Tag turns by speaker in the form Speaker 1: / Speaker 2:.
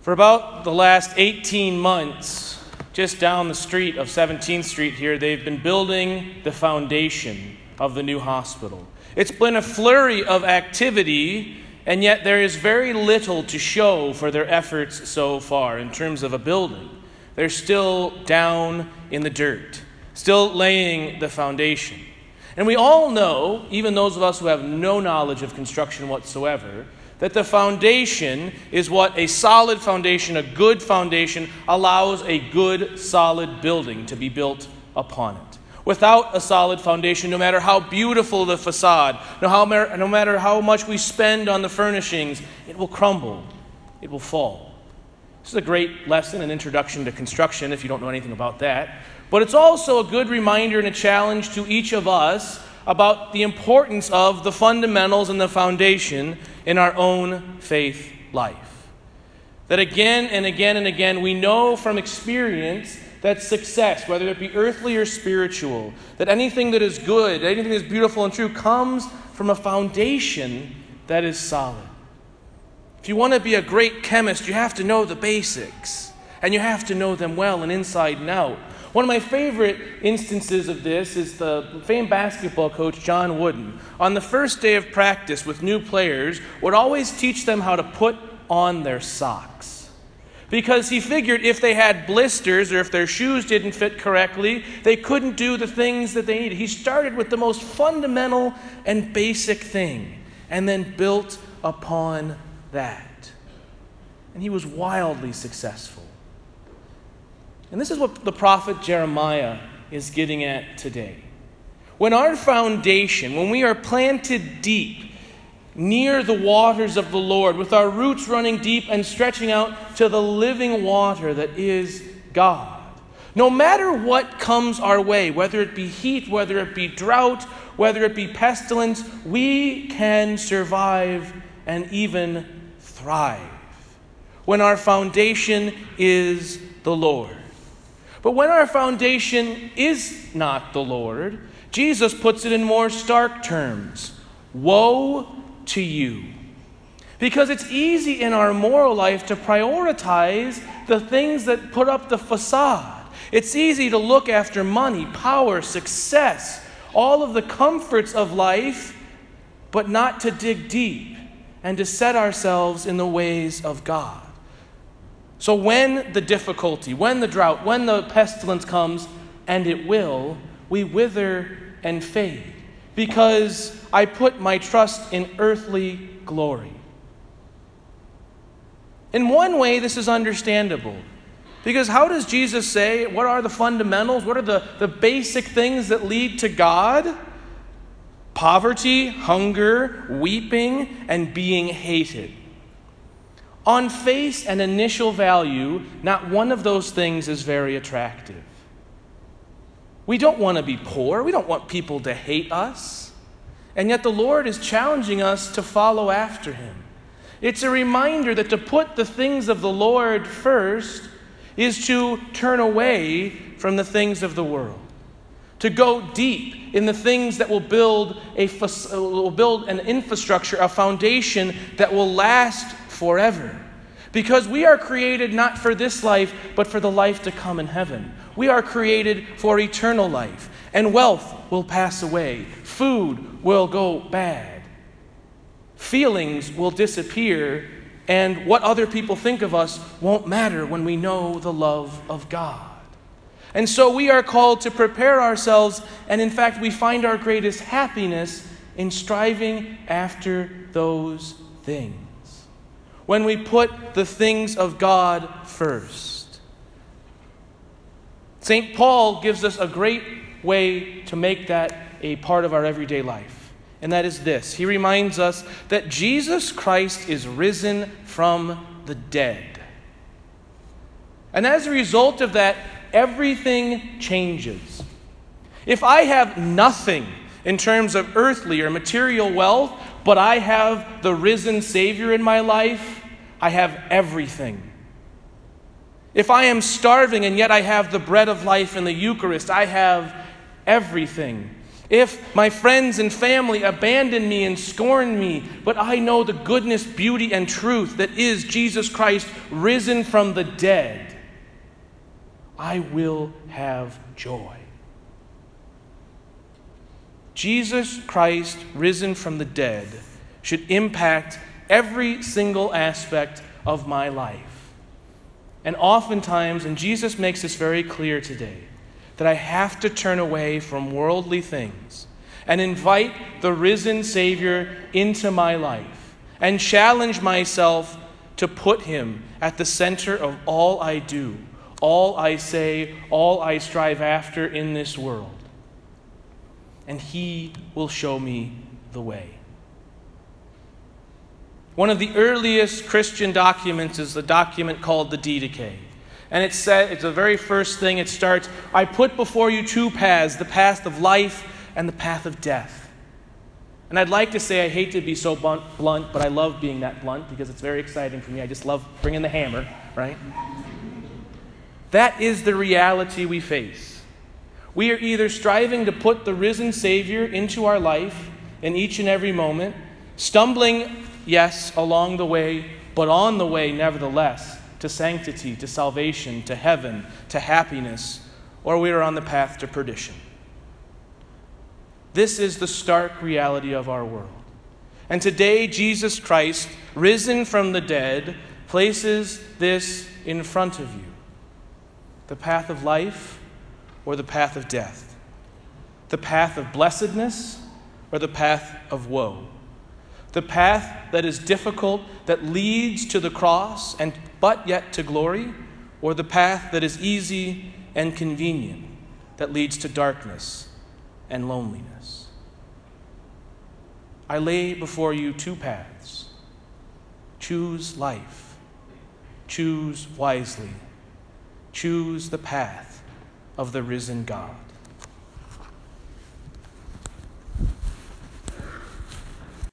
Speaker 1: For about the last 18 months, just down the street of 17th Street here, they've been building the foundation of the new hospital. It's been a flurry of activity, and yet there is very little to show for their efforts so far in terms of a building. They're still down in the dirt, still laying the foundation. And we all know, even those of us who have no knowledge of construction whatsoever, that the foundation is what a solid foundation, a good foundation, allows a good, solid building to be built upon it. Without a solid foundation, no matter how beautiful the facade, no, how, no matter how much we spend on the furnishings, it will crumble, it will fall. This is a great lesson an introduction to construction if you don't know anything about that. But it's also a good reminder and a challenge to each of us about the importance of the fundamentals and the foundation in our own faith life. That again and again and again, we know from experience that success, whether it be earthly or spiritual, that anything that is good, anything that is beautiful and true, comes from a foundation that is solid. If you want to be a great chemist, you have to know the basics, and you have to know them well and inside and out. One of my favorite instances of this is the famed basketball coach John Wooden. On the first day of practice with new players, would always teach them how to put on their socks. Because he figured if they had blisters or if their shoes didn't fit correctly, they couldn't do the things that they needed. He started with the most fundamental and basic thing and then built upon that. And he was wildly successful. And this is what the prophet Jeremiah is getting at today. When our foundation, when we are planted deep near the waters of the Lord, with our roots running deep and stretching out to the living water that is God, no matter what comes our way, whether it be heat, whether it be drought, whether it be pestilence, we can survive and even thrive when our foundation is the Lord. But when our foundation is not the Lord, Jesus puts it in more stark terms Woe to you. Because it's easy in our moral life to prioritize the things that put up the facade. It's easy to look after money, power, success, all of the comforts of life, but not to dig deep and to set ourselves in the ways of God. So when the difficulty, when the drought, when the pestilence comes, and it will, we wither and fade because I put my trust in earthly glory. In one way, this is understandable. Because how does Jesus say, what are the fundamentals? What are the, the basic things that lead to God? Poverty, hunger, weeping, and being hated. On face and initial value, not one of those things is very attractive. We don't want to be poor. We don't want people to hate us. And yet the Lord is challenging us to follow after Him. It's a reminder that to put the things of the Lord first is to turn away from the things of the world. To go deep in the things that will build, a, will build an infrastructure, a foundation that will last forever. Because we are created not for this life, but for the life to come in heaven. We are created for eternal life. And wealth will pass away, food will go bad, feelings will disappear, and what other people think of us won't matter when we know the love of God. And so we are called to prepare ourselves, and in fact, we find our greatest happiness in striving after those things when we put the things of God first. St. Paul gives us a great way to make that a part of our everyday life, and that is this He reminds us that Jesus Christ is risen from the dead. And as a result of that, everything changes. If I have nothing in terms of earthly or material wealth, but I have the risen Savior in my life, I have everything. If I am starving and yet I have the bread of life in the Eucharist, I have everything. If my friends and family abandon me and scorn me, but I know the goodness, beauty, and truth that is Jesus Christ risen from the dead, I will have joy. Jesus Christ risen from the dead should impact every single aspect of my life. And oftentimes, and Jesus makes this very clear today, that I have to turn away from worldly things and invite the risen Savior into my life and challenge myself to put Him at the center of all I do, all I say, all I strive after in this world. And He will show me the way. One of the earliest Christian documents is the document called the Didache. And it said, it's the very first thing it starts I put before you two paths, the path of life and the path of death. And I'd like to say I hate to be so blunt, but I love being that blunt because it's very exciting for me. I just love bringing the hammer, right? That is the reality we face. We are either striving to put the risen Savior into our life in each and every moment, stumbling, yes, along the way, but on the way nevertheless to sanctity, to salvation, to heaven, to happiness, or we are on the path to perdition. This is the stark reality of our world. And today, Jesus Christ, risen from the dead, places this in front of you the path of life or the path of death, the path of blessedness or the path of woe. The path that is difficult, that leads to the cross, and but yet to glory, or the path that is easy and convenient, that leads to darkness and loneliness. I lay before you two paths. Choose life. Choose wisely. Choose the path of the risen God.